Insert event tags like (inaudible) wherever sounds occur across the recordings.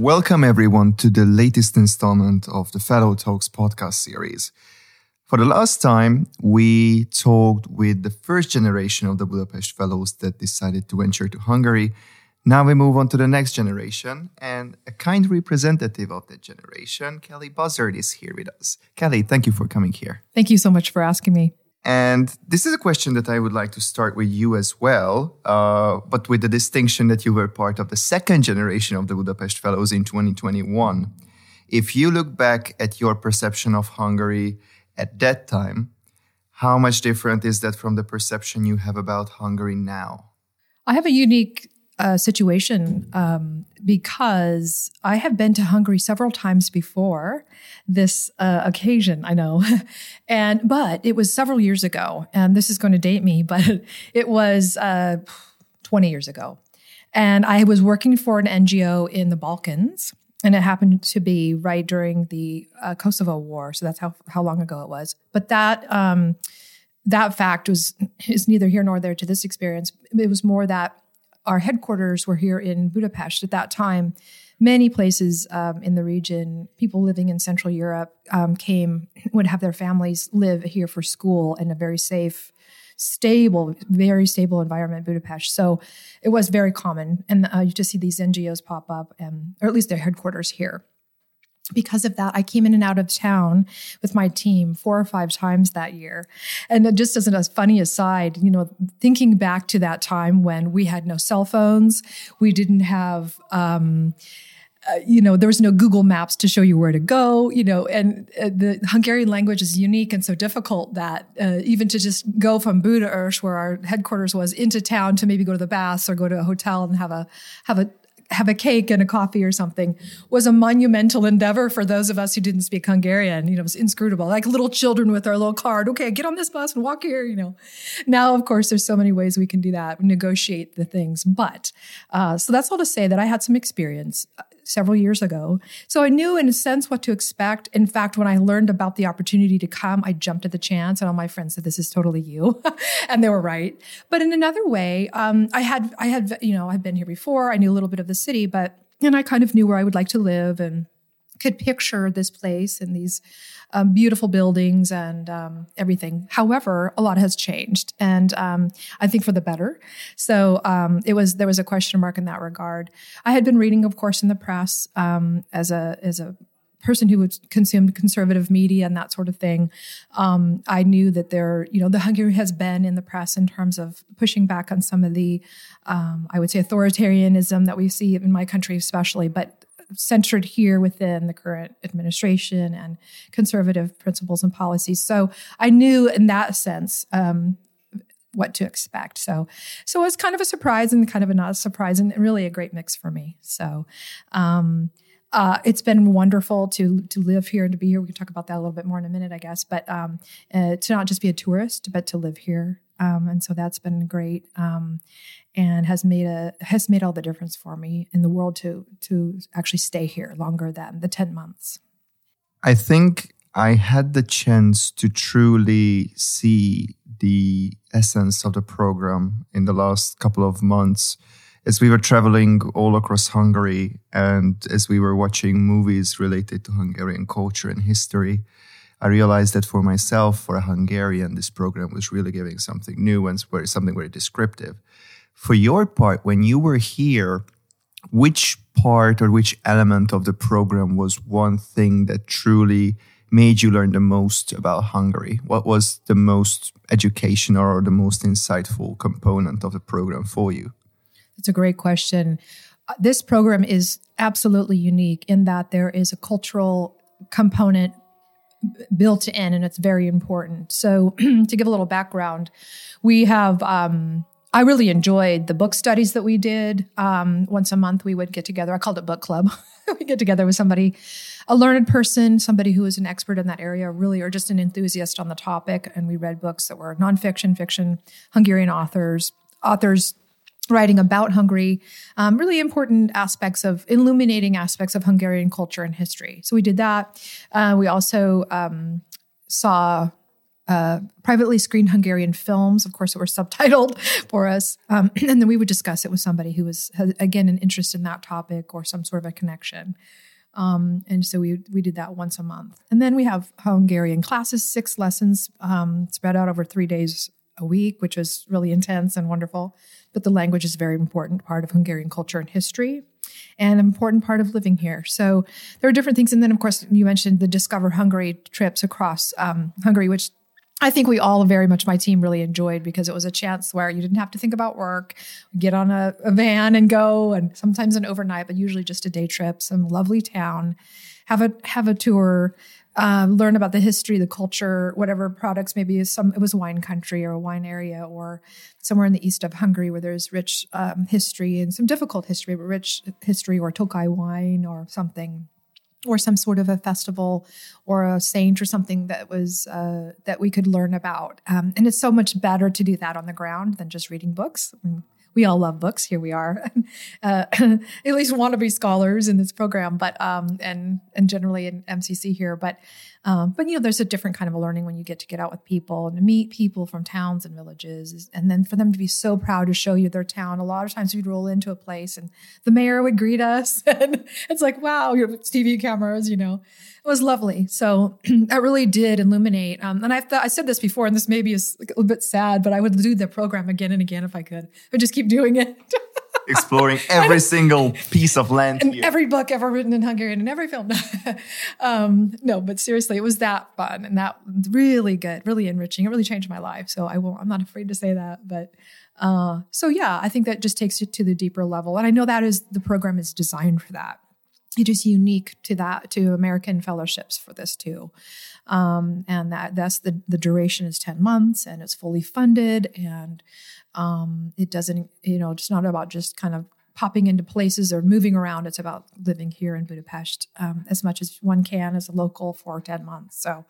Welcome, everyone, to the latest installment of the Fellow Talks podcast series. For the last time, we talked with the first generation of the Budapest Fellows that decided to venture to Hungary. Now we move on to the next generation, and a kind representative of that generation, Kelli Buzzard, is here with us. Kelli, thank you for coming here. Thank you so much for asking me. And this is a question that I would like to start with you as well, uh, but with the distinction that you were part of the second generation of the Budapest Fellows in 2021. If you look back at your perception of Hungary at that time, how much different is that from the perception you have about Hungary now? I have a unique uh, situation um, because I have been to Hungary several times before this uh, occasion. I know, (laughs) and but it was several years ago, and this is going to date me, (laughs) but it was uh, twenty years ago, and I was working for an NGO in the Balkans. And it happened to be right during the uh, Kosovo War, so that's how how long ago it was. But that um, that fact was is neither here nor there to this experience. It was more that our headquarters were here in Budapest at that time. Many places um, in the region, people living in Central Europe um, came, would have their families live here for school in a very safe, stable, very stable environment, Budapest. So it was very common. And uh, you just see these NGOs pop up, and, or at least their headquarters here because of that, I came in and out of town with my team four or five times that year. And it just as a funny aside, you know, thinking back to that time when we had no cell phones, we didn't have, um, uh, you know, there was no Google Maps to show you where to go, you know, and uh, the Hungarian language is unique and so difficult that uh, even to just go from Budaörs, where our headquarters was, into town to maybe go to the baths or go to a hotel and have a have a have a cake and a coffee or something was a monumental endeavor for those of us who didn't speak Hungarian. You know, it was inscrutable, like little children with our little card. Okay, get on this bus and walk here. You know, now of course there's so many ways we can do that, negotiate the things. But uh, so that's all to say that I had some experience several years ago. So I knew in a sense what to expect. In fact, when I learned about the opportunity to come, I jumped at the chance and all my friends said, this is totally you. (laughs) and they were right. But in another way, um, I had, I had, you know, I'd been here before. I knew a little bit of the city, but, and I kind of knew where I would like to live and could picture this place and these um, beautiful buildings and um, everything. However, a lot has changed, and um, I think for the better. So um, it was there was a question mark in that regard. I had been reading, of course, in the press um, as a as a person who would consume conservative media and that sort of thing, um, I knew that there, you know, the Hungary has been in the press in terms of pushing back on some of the, um, I would say, authoritarianism that we see in my country, especially. But centered here within the current administration and conservative principles and policies. So I knew in that sense um, what to expect. So, so it was kind of a surprise and kind of a not a surprise, and really a great mix for me. So, um, uh, it's been wonderful to to live here and to be here. We can talk about that a little bit more in a minute, I guess. But um, uh, to not just be a tourist, but to live here, um, and so that's been great. Um, and has made a has made all the difference for me in the world to to actually stay here longer than the 10 months i think i had the chance to truly see the essence of the program in the last couple of months as we were traveling all across hungary and as we were watching movies related to hungarian culture and history I realized that for myself, for a Hungarian, this program was really giving something new and something very descriptive for your part, when you were here, which part or which element of the program was one thing that truly made you learn the most about Hungary? What was the most educational or the most insightful component of the program for you? That's a great question. Uh, this program is absolutely unique in that there is a cultural component built in, and it's very important. So, (clears throat) to give a little background, we have um, I really enjoyed the book studies that we did. Um, once a month, we would get together. I called it book club. (laughs) we get together with somebody, a learned person, somebody who is an expert in that area, really, or just an enthusiast on the topic. And we read books that were nonfiction, fiction, Hungarian authors, authors writing about Hungary, um, really important aspects of illuminating aspects of Hungarian culture and history. So we did that. Uh, we also um, saw uh, privately screened Hungarian films, of course, that were (laughs) subtitled for us. Um, (clears throat) and then we would discuss it with somebody who was, again, an interest in that topic or some sort of a connection. Um, and so we we did that once a month. And then we have Hungarian classes, six lessons um, spread out over three days a week, which was really intense and wonderful. But the language is a very important part of Hungarian culture and history and an important part of living here. So there are different things. And then, of course, you mentioned the Discover Hungary trips across um, Hungary, which I think we all very much my team really enjoyed because it was a chance where you didn't have to think about work, get on a, a, van and go, and sometimes an overnight, but usually just a day trip, some lovely town, have a have a tour, um, learn about the history, the culture, whatever products. Maybe some it was wine country or a wine area, or somewhere in the east of Hungary where there's rich um, history and some difficult history, but rich history, or Tokaj wine or something or some sort of a festival or a saint or something that was uh, that we could learn about. Um, and it's so much better to do that on the ground than just reading books. We all love books. Here we are, (laughs) uh, (clears throat) at least want to be scholars in this program, but um, and and generally in MCC here. But um, but you know, there's a different kind of a learning when you get to get out with people and meet people from towns and villages, and then for them to be so proud to show you their town. A lot of times we'd roll into a place and the mayor would greet us, (laughs) and it's like, wow, your TV cameras, you know it was lovely. So (clears throat) that really did illuminate. Um, and I I said this before, and this maybe is a little bit sad, but I would do the program again and again if I could. I would just keep doing it. (laughs) Exploring (laughs) every single piece of land. And here. every book ever written in Hungarian and every film. (laughs) um, no, but seriously, it was that fun and that really good, really enriching. It really changed my life. So I won't, I'm not afraid to say that. But uh, so yeah, I think that just takes you to the deeper level. And I know that is the program is designed for that it is unique to that to American fellowships for this too, um, and that that's the the duration is ten months and it's fully funded and um, it doesn't you know it's not about just kind of popping into places or moving around. It's about living here in Budapest um, as much as one can as a local for ten months. So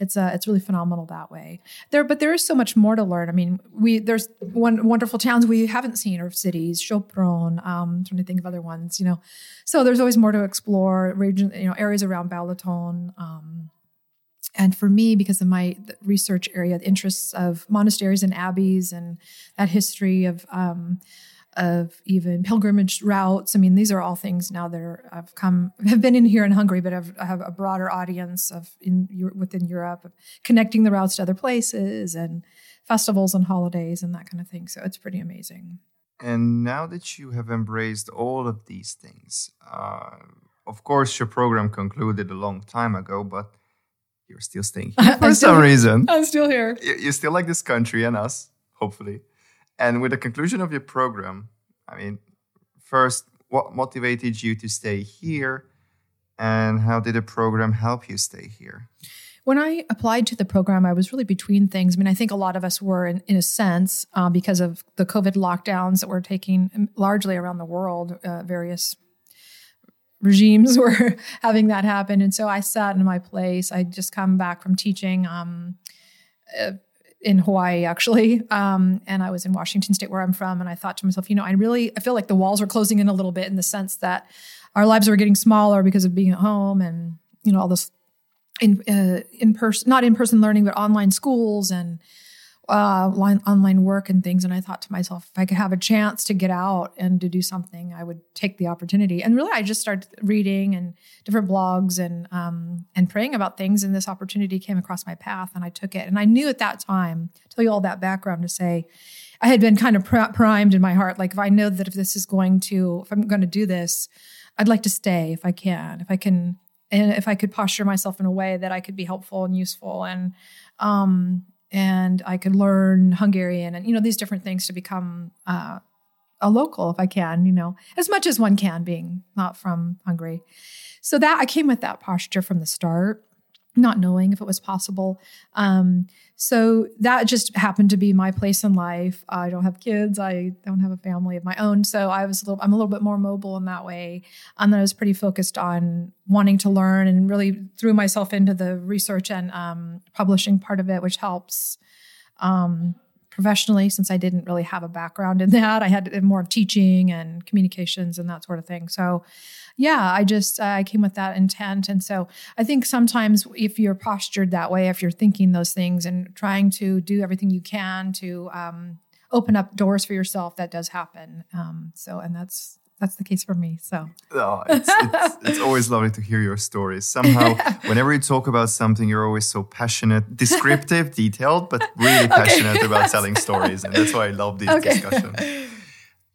it's uh, it's really phenomenal that way. There, but there is so much more to learn. I mean, we there's one wonderful towns we haven't seen or cities, Sopron. Um, trying to think of other ones, you know. So there's always more to explore. Region, you know, areas around Balaton. Um, and for me, because of my research area, the interests of monasteries and abbeys and that history of um, of even pilgrimage routes. I mean, these are all things now that are, have come have been in here in Hungary, but have, have a broader audience of in within Europe, connecting the routes to other places and festivals and holidays and that kind of thing. So it's pretty amazing. And now that you have embraced all of these things, uh, of course, your program concluded a long time ago, but you're still staying (laughs) here for some reason. I'm still here. You, you still like this country and us, hopefully. And with the conclusion of your program, I mean, first, what motivated you to stay here? And how did the program help you stay here? When I applied to the program, I was really between things. I mean, I think a lot of us were, in, in a sense, uh, because of the COVID lockdowns that were taking um, largely around the world, uh, various regimes (laughs) were having that happen. And so I sat in my place. I just come back from teaching um, uh, in Hawaii actually, um, and I was in Washington State where I'm from, and I thought to myself, you know, I really I feel like the walls are closing in a little bit in the sense that our lives are getting smaller because of being at home and you know all this in uh, in person not in person learning but online schools and uh, line, online work and things. And I thought to myself, if I could have a chance to get out and to do something, I would take the opportunity. And really, I just started reading and different blogs and um, and praying about things. And this opportunity came across my path, and I took it. And I knew at that time, tell you all that background to say, I had been kind of primed in my heart. Like if I know that if this is going to, if I'm going to do this, I'd like to stay if I can, if I can, and if I could posture myself in a way that I could be helpful and useful and um, and I could learn Hungarian and you know these different things to become uh, a local if I can, you know, as much as one can, being not from Hungary. So that I came with that posture from the start. Not knowing if it was possible. Um, so that just happened to be my place in life. I don't have kids. I don't have a family of my own. So I was a little, I'm a little bit more mobile in that way. And then I was pretty focused on wanting to learn and really threw myself into the research and um, publishing part of it, which helps um, professionally since I didn't really have a background in that. I had more of teaching and communications and that sort of thing. So yeah, I just uh, I came with that intent, and so I think sometimes if you're postured that way, if you're thinking those things and trying to do everything you can to um, open up doors for yourself, that does happen. Um, so, and that's that's the case for me. So, oh, it's, it's, it's, always lovely to hear your stories. Somehow, (laughs) whenever you talk about something, you're always so passionate, descriptive, (laughs) detailed, but really passionate okay. about (laughs) telling stories, and that's why I love these okay. discussions.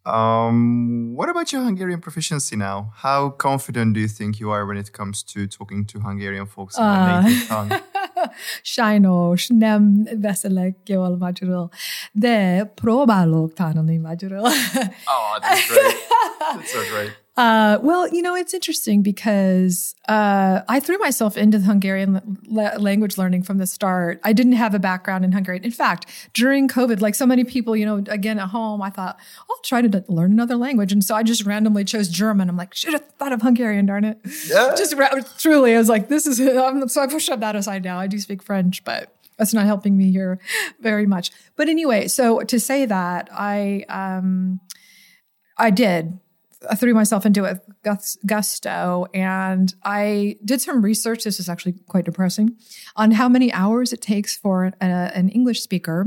Um, what about your Hungarian proficiency now? How confident do you think you are when it comes to talking to Hungarian folks in uh, their native tongue? Sajnos nem beszélek jól magyarul, de próbálok tanulni magyarul. oh, that's great. That's so great. Uh, well, you know, it's interesting because uh, I threw myself into the Hungarian la- language learning from the start. I didn't have a background in Hungarian. In fact, during COVID, like so many people, you know, again at home, I thought, I'll try to learn another language. And so I just randomly chose German. I'm like, should have thought of Hungarian, darn it. Yeah. Just ra- truly, I was like, this is, (laughs) um, so I pushed that aside now. I do speak French, but that's not helping me here very much. But anyway, so to say that, I, um, I did I threw myself into it with gusto and I did some research. This is actually quite depressing on how many hours it takes for an uh, English speaker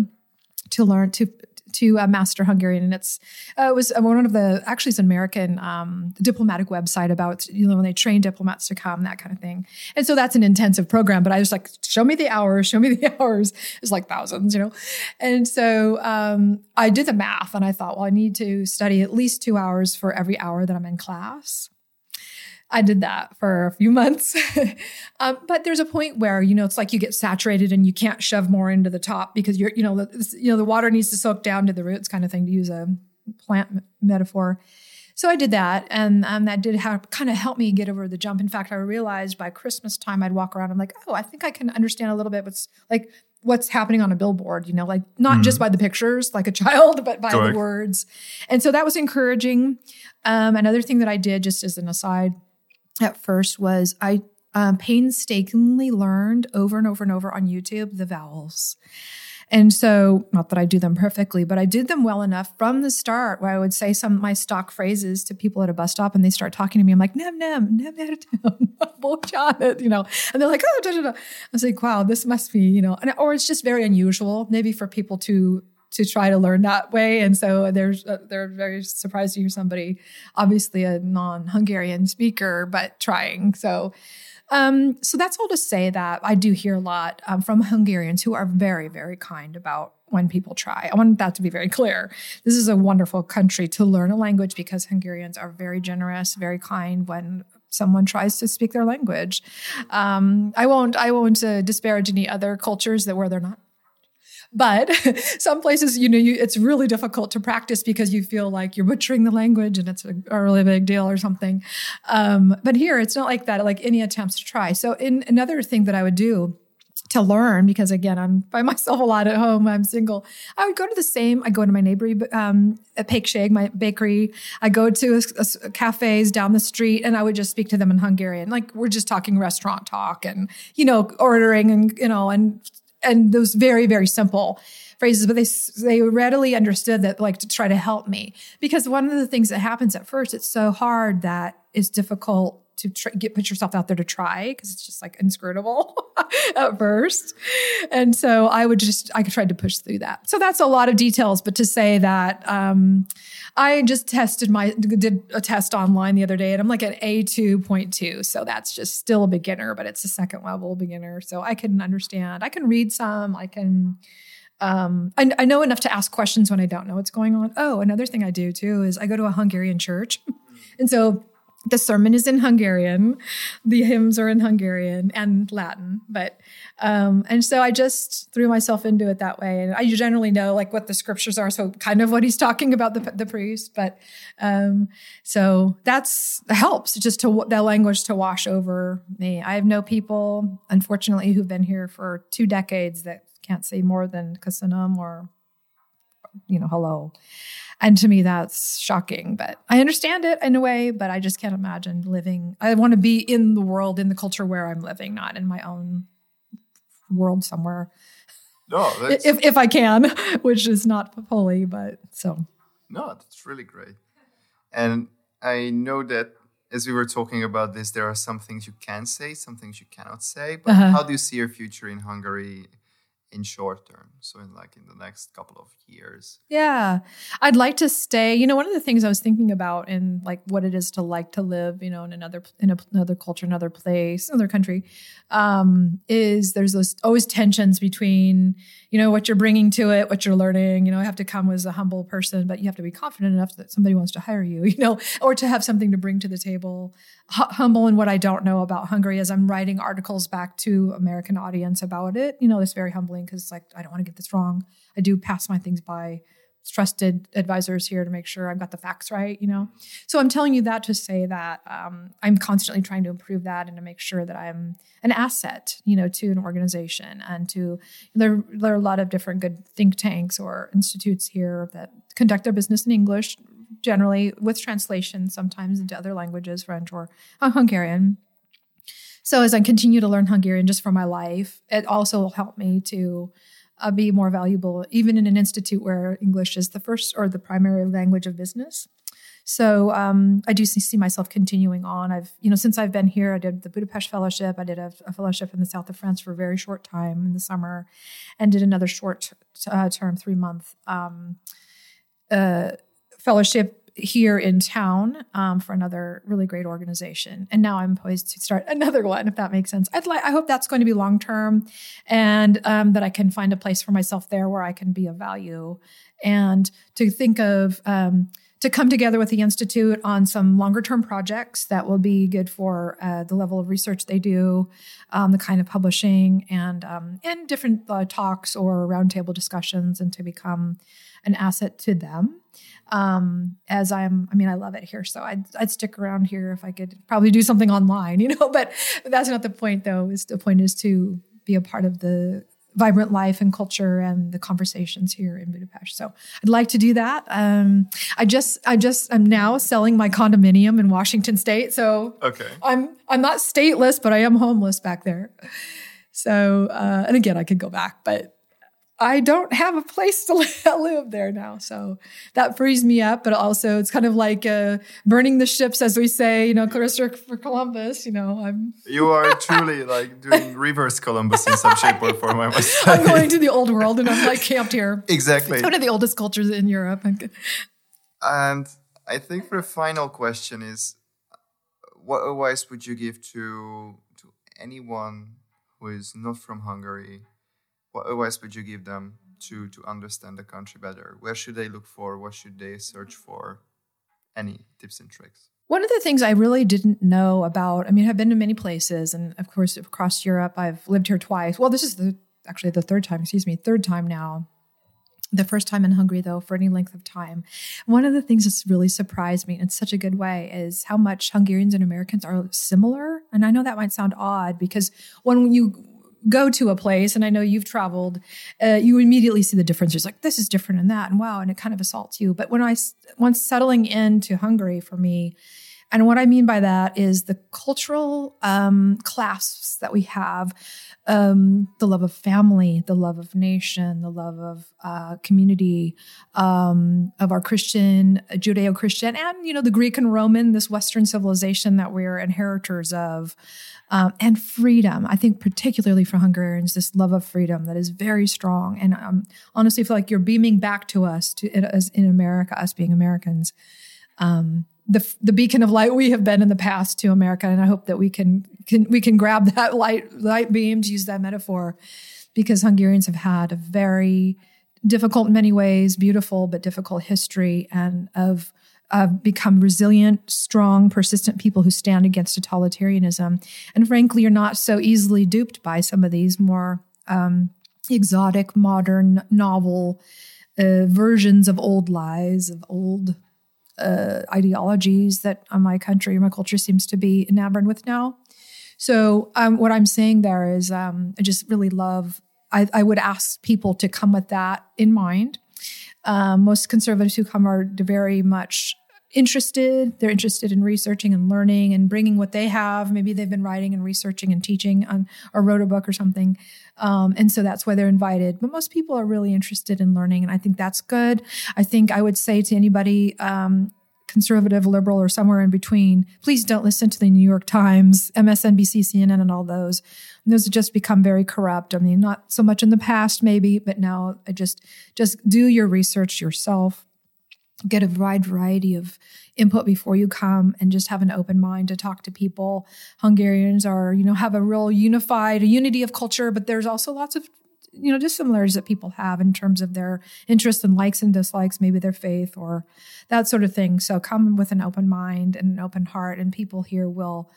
to learn to to uh, master Hungarian, and it's uh, it was one of the actually it's an American um, diplomatic website about you know when they train diplomats to come that kind of thing. And so that's an intensive program. But I was like, show me the hours, show me the (laughs) hours. It's like thousands, you know. And so um, I did the math, and I thought, well, I need to study at least two hours for every hour that I'm in class. I did that for a few months. (laughs) um, but there's a point where, you know, it's like you get saturated and you can't shove more into the top because you're, you know, the, you know, the water needs to soak down to the roots kind of thing to use a plant metaphor. So I did that, and um, that did have, kind of help me get over the jump. In fact, I realized by Christmas time, I'd walk around. I'm like, oh, I think I can understand a little bit what's like what's happening on a billboard. You know, like not mm. just by the pictures, like a (laughs) child, but by Correct. the words. And so that was encouraging. Um, another thing that I did, just as an aside, at first was I um, painstakingly learned over and over and over on YouTube the vowels. And so, not that I do them perfectly, but I did them well enough from the start where I would say some of my stock phrases to people at a bus stop and they start talking to me. I'm like, nem, nem, nem, it, you know, and they're like, oh, da, da, da. I was like, wow, this must be, you know, and, or it's just very unusual maybe for people to to try to learn that way. And so there's uh, they're very surprised to hear somebody, obviously a non-Hungarian speaker, but trying. So. Um, so that's all to say that I do hear a lot um, from Hungarians who are very, very kind about when people try. I want that to be very clear. This is a wonderful country to learn a language because Hungarians are very generous, very kind when someone tries to speak their language. Um, I won't. I won't uh, disparage any other cultures that where they're not but (laughs) some places, you know, you, it's really difficult to practice because you feel like you're butchering the language and it's a, a really big deal or something. Um, but here, it's not like that, like any attempts to try. So, in another thing that I would do to learn because again i'm by (laughs) myself a lot at home i'm single i would go to the same i go to my neighboring um Pékség, my bakery i go to a, a, cafes down the street and i would just speak to them in hungarian like we're just talking restaurant talk and you know ordering and you know and and those very very simple phrases but they they readily understood that like to try to help me. Because one of the things that happens at first it's so hard that it's difficult to try, get put yourself out there to try because it's just like inscrutable (laughs) at first and so i would just i tried to push through that so that's a lot of details but to say that um, I just tested my did a test online the other day and I'm like at A2.2. So that's just still a beginner, but it's a second level beginner. So I can understand. I can read some. I can um, I, I know enough to ask questions when I don't know what's going on. Oh, another thing I do too is I go to a Hungarian church. (laughs) and so the sermon is in Hungarian, the hymns are in Hungarian and Latin, but um, and so I just threw myself into it that way, and I generally know like what the scriptures are, so kind of what he's talking about the the priest, but um, so that's helps just to the language to wash over me. I have no people, unfortunately, who've been here for two decades that can't say more than köszönöm or you know hello and to me, that's shocking. But I understand it in a way, but I just can't imagine living. I want to be in the world, in the culture where I'm living, not in my own world somewhere. No, (laughs) if if I can, (laughs) which is not fully, but so. No, that's really great. And I know that as we were talking about this, there are some things you can say, some things you cannot say. But uh-huh. how do you see your future in Hungary in short term so in like in the next couple of years. Yeah. I'd like to stay you know one of the things i was thinking about in like what it is to like to live you know in another in another culture another place another country um, is there's those always tensions between you know what you're bringing to it what you're learning you know i have to come as a humble person but you have to be confident enough that somebody wants to hire you (laughs) you know or to have something to bring to the table. H- humble in what i don't know about hungary as i'm writing articles back to american audience about it you know it's very humbling because like i don't want to get this wrong. I do pass my things by trusted advisors here to make sure I've got the facts right, you know? So I'm telling you that to say that um, I'm constantly trying to improve that and to make sure that I'm an asset, you know, to an organization and to, there, there are a lot of different good think tanks or institutes here that conduct their business in English, generally with translation sometimes into other languages, French or uh, Hungarian. So as I continue to learn Hungarian just for my life, it also will help me to uh, be more valuable, even in an institute where English is the first or the primary language of business. So um, I do see myself continuing on. I've, you know, since I've been here, I did the Budapest Fellowship. I did a, a fellowship in the south of France for a very short time in the summer, and did another short uh, term, three month um, uh, fellowship here in town um, for another really great organization. And now I'm poised to start (laughs) another one, if that makes sense. I'd like, I hope that's going to be long term and um, that I can find a place for myself there where I can be of value. And to think of, um, to come together with the Institute on some longer term projects that will be good for uh, the level of research they do, um, the kind of publishing, and um, and different uh, talks or roundtable discussions, and to become an asset to them um, as I'm, I mean, I love it here. So I'd, I'd stick around here if I could probably do something online, (laughs) you know, but that's not the point though. Is the point is to be a part of the vibrant life and culture and the conversations here in Budapest. So I'd like to do that. Um, I just, I just, I'm now selling my condominium in Washington State. So okay, I'm, I'm not stateless, but I am homeless back there. So, uh, and again, I could go back, but I don't have a place to (laughs) live there now. So that frees me up. But also, it's kind of like uh, burning the ships, as we say, you know, Christopher for Columbus. You know, I'm. (laughs) you are truly like doing reverse Columbus in some shape or form. I must say. I'm going to the old world and I'm like camped here. (laughs) Exactly. It's one of the oldest cultures in Europe. And I think for the final question is what advice would you give to to anyone who is not from Hungary what advice would you give them to to understand the country better? Where should they look for? What should they search for? Any tips and tricks? One of the things I really didn't know about, I mean, I've been to many places, and of course, across Europe, I've lived here twice. Well, this is the actually the third time, excuse me, third time now. The first time in Hungary, though, for any length of time. One of the things that's really surprised me in such a good way is how much Hungarians and Americans are similar. And I know that might sound odd because when you go to a place, and I know you've traveled, uh, you immediately see the difference. It's like this is different and that, and wow, and it kind of assaults you. But when I once settling into Hungary for me, and what I mean by that is the cultural um, clasps that we have um, the love of family, the love of nation, the love of uh, community, um, of our Christian, Judeo Christian, and, you know, the Greek and Roman, this Western civilization that we're inheritors of um, and freedom. I think particularly for Hungarians, this love of freedom that is very strong. And um, honestly, I feel like you're beaming back to us, to as in America, us being Americans, um, the the beacon of light we have been in the past to America. And I hope that we can can we can grab (laughs) that light light beam to use that metaphor, because Hungarians have had a very difficult in many ways, beautiful but difficult history and of become resilient, strong, persistent people who stand against totalitarianism. And frankly, you're not so easily duped by some of these more um, exotic, modern, novel uh, versions of old lies, of old uh, ideologies that my country, or my culture seems to be enamored with now. So, um, what I'm saying there is, um, I just really love. I, I, would ask people to come with that in mind. Um, most conservatives who come are very much interested. They're interested in researching and learning and bringing what they have. Maybe they've been writing and researching and teaching on, or wrote a book or something. Um, and so that's why they're invited. But most people are really interested in learning. And I think that's good. I think I would say to anybody, um, conservative, liberal, or somewhere in between, please don't listen to the New York Times, MSNBC, CNN, and all those. Those have just become very corrupt. I mean, not so much in the past, maybe, but now I just just do your research yourself get a wide variety of input before you come and just have an open mind to talk to people. Hungarians are you know have a real unified a unity of culture but there's also lots of you know dissimilarities that people have in terms of their interests and likes and dislikes maybe their faith or that sort of thing. So come with an open mind and an open heart and people here will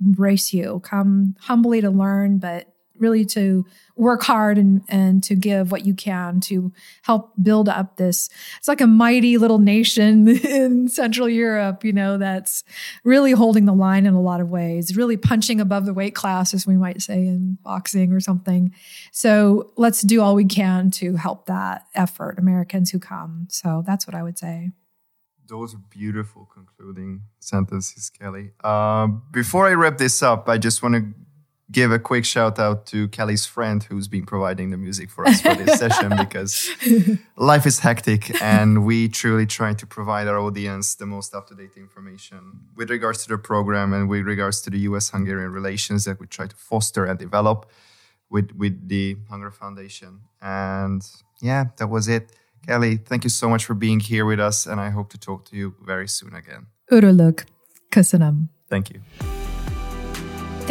embrace you. Come humbly to learn but really to work hard and, and to give what you can to help build up this. It's like a mighty little nation (laughs) in Central Europe, you know, that's really holding the line in a lot of ways, really punching above the weight class, as we might say in boxing or something. So let's do all we can to help that effort, Americans who come. So that's what I would say. Those are beautiful concluding sentences, Kelli. Uh, before I wrap this up, I just want to give a quick shout out to Kelli's friend who's been providing the music for us for this (laughs) session because life is hectic and we truly try to provide our audience the most up to date information with regards to the program and with regards to the US Hungarian relations that we try to foster and develop with, with the Hungary Foundation. And yeah, that was it. Kelly, thank you so much for being here with us and I hope to talk to you very soon again. Örülök. Köszönöm. Thank you.